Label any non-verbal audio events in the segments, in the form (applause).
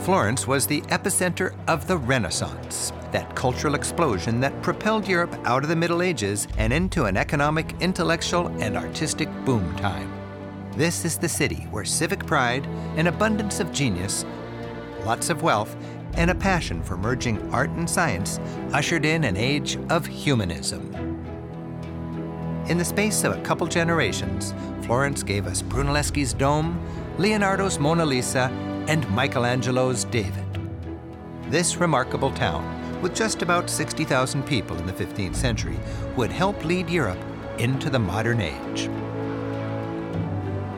Florence was the epicenter of the Renaissance, that cultural explosion that propelled Europe out of the Middle Ages and into an economic, intellectual, and artistic boom time. This is the city where civic pride, an abundance of genius, lots of wealth, and a passion for merging art and science ushered in an age of humanism. In the space of a couple generations, Florence gave us Brunelleschi's Dome, Leonardo's Mona Lisa, and Michelangelo's David. This remarkable town, with just about 60,000 people in the 15th century, would help lead Europe into the modern age.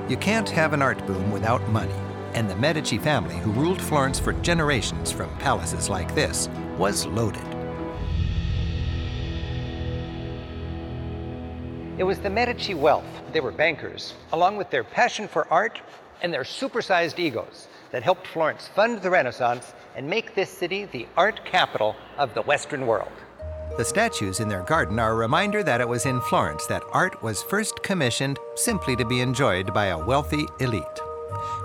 You can't have an art boom without money, and the Medici family, who ruled Florence for generations from palaces like this, was loaded. It was the Medici wealth, they were bankers, along with their passion for art and their supersized egos, that helped Florence fund the Renaissance and make this city the art capital of the Western world. The statues in their garden are a reminder that it was in Florence that art was first commissioned simply to be enjoyed by a wealthy elite.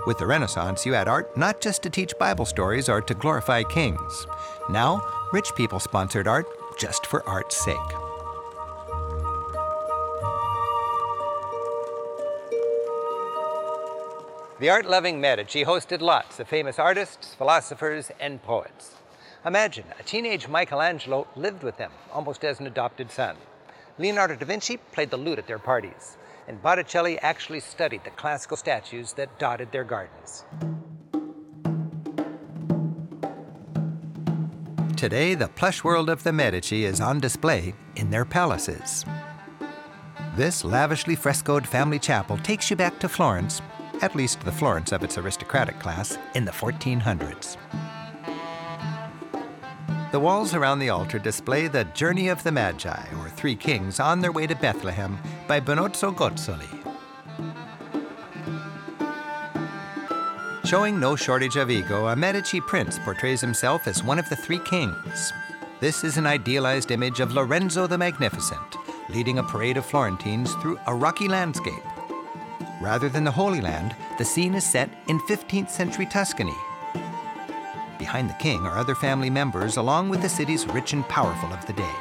With the Renaissance, you had art not just to teach Bible stories or to glorify kings. Now, rich people sponsored art just for art's sake. The art loving Medici hosted lots of famous artists, philosophers, and poets. Imagine a teenage Michelangelo lived with them almost as an adopted son. Leonardo da Vinci played the lute at their parties, and Botticelli actually studied the classical statues that dotted their gardens. Today, the plush world of the Medici is on display in their palaces. This lavishly frescoed family chapel takes you back to Florence, at least the Florence of its aristocratic class, in the 1400s. The walls around the altar display the Journey of the Magi, or Three Kings, on their way to Bethlehem by Benozzo Gozzoli. Showing no shortage of ego, a Medici prince portrays himself as one of the three kings. This is an idealized image of Lorenzo the Magnificent, leading a parade of Florentines through a rocky landscape. Rather than the Holy Land, the scene is set in 15th century Tuscany, Behind the king are other family members, along with the city's rich and powerful of the day.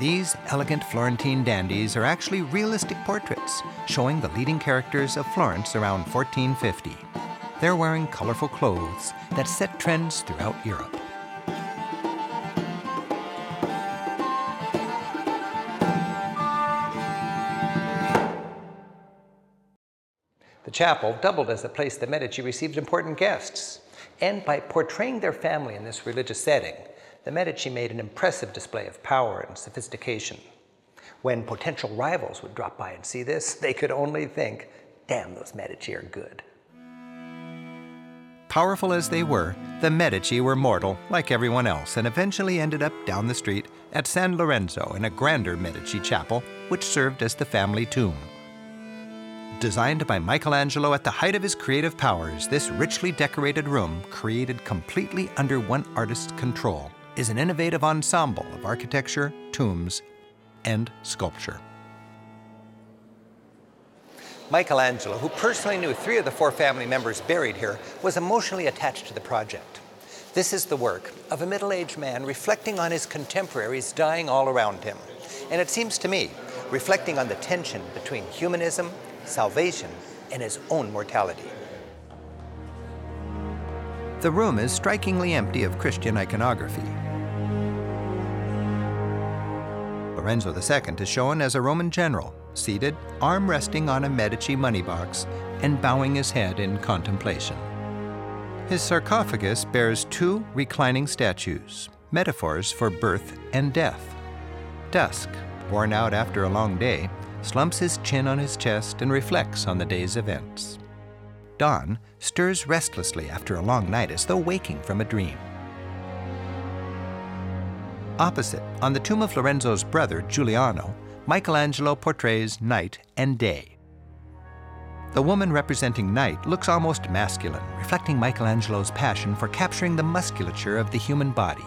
These elegant Florentine dandies are actually realistic portraits showing the leading characters of Florence around 1450. They're wearing colorful clothes that set trends throughout Europe. Chapel doubled as a place the Medici received important guests. And by portraying their family in this religious setting, the Medici made an impressive display of power and sophistication. When potential rivals would drop by and see this, (laughs) they could only think, damn, those Medici are good. Powerful as they were, the Medici were mortal, like everyone else, and eventually ended up down the street at San Lorenzo in a grander Medici chapel, which served as the family tomb. Designed by Michelangelo at the height of his creative powers, this richly decorated room, created completely under one artist's control, is an innovative ensemble of architecture, tombs, and sculpture. Michelangelo, who personally knew three of the four family members buried here, was emotionally attached to the project. This is the work of a middle aged man reflecting on his contemporaries dying all around him. And it seems to me, reflecting on the tension between humanism salvation, and his own mortality. The room is strikingly empty of Christian iconography. Lorenzo II is shown as a Roman general, seated, arm resting on a Medici money box, and bowing his head in contemplation. His sarcophagus bears two reclining statues, metaphors for birth and death. Dusk, worn out after a long day, slumps his chin on his chest and reflects on the day's events. Dawn stirs restlessly after a long night as though waking from a dream. Opposite, on the tomb of Lorenzo's brother, Giuliano, Michelangelo portrays night and day. The woman representing night looks almost masculine, reflecting Michelangelo's passion for capturing the musculature of the human body.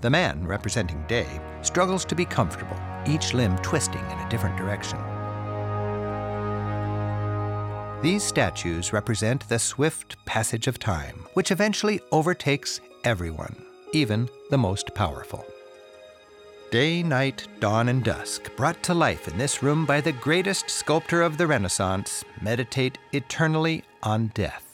The man, representing day, struggles to be comfortable, each limb twisting in a different direction. These statues represent the swift passage of time, which eventually overtakes everyone, even the most powerful. Day, night, dawn, and dusk, brought to life in this room by the greatest sculptor of the Renaissance, meditate eternally on death.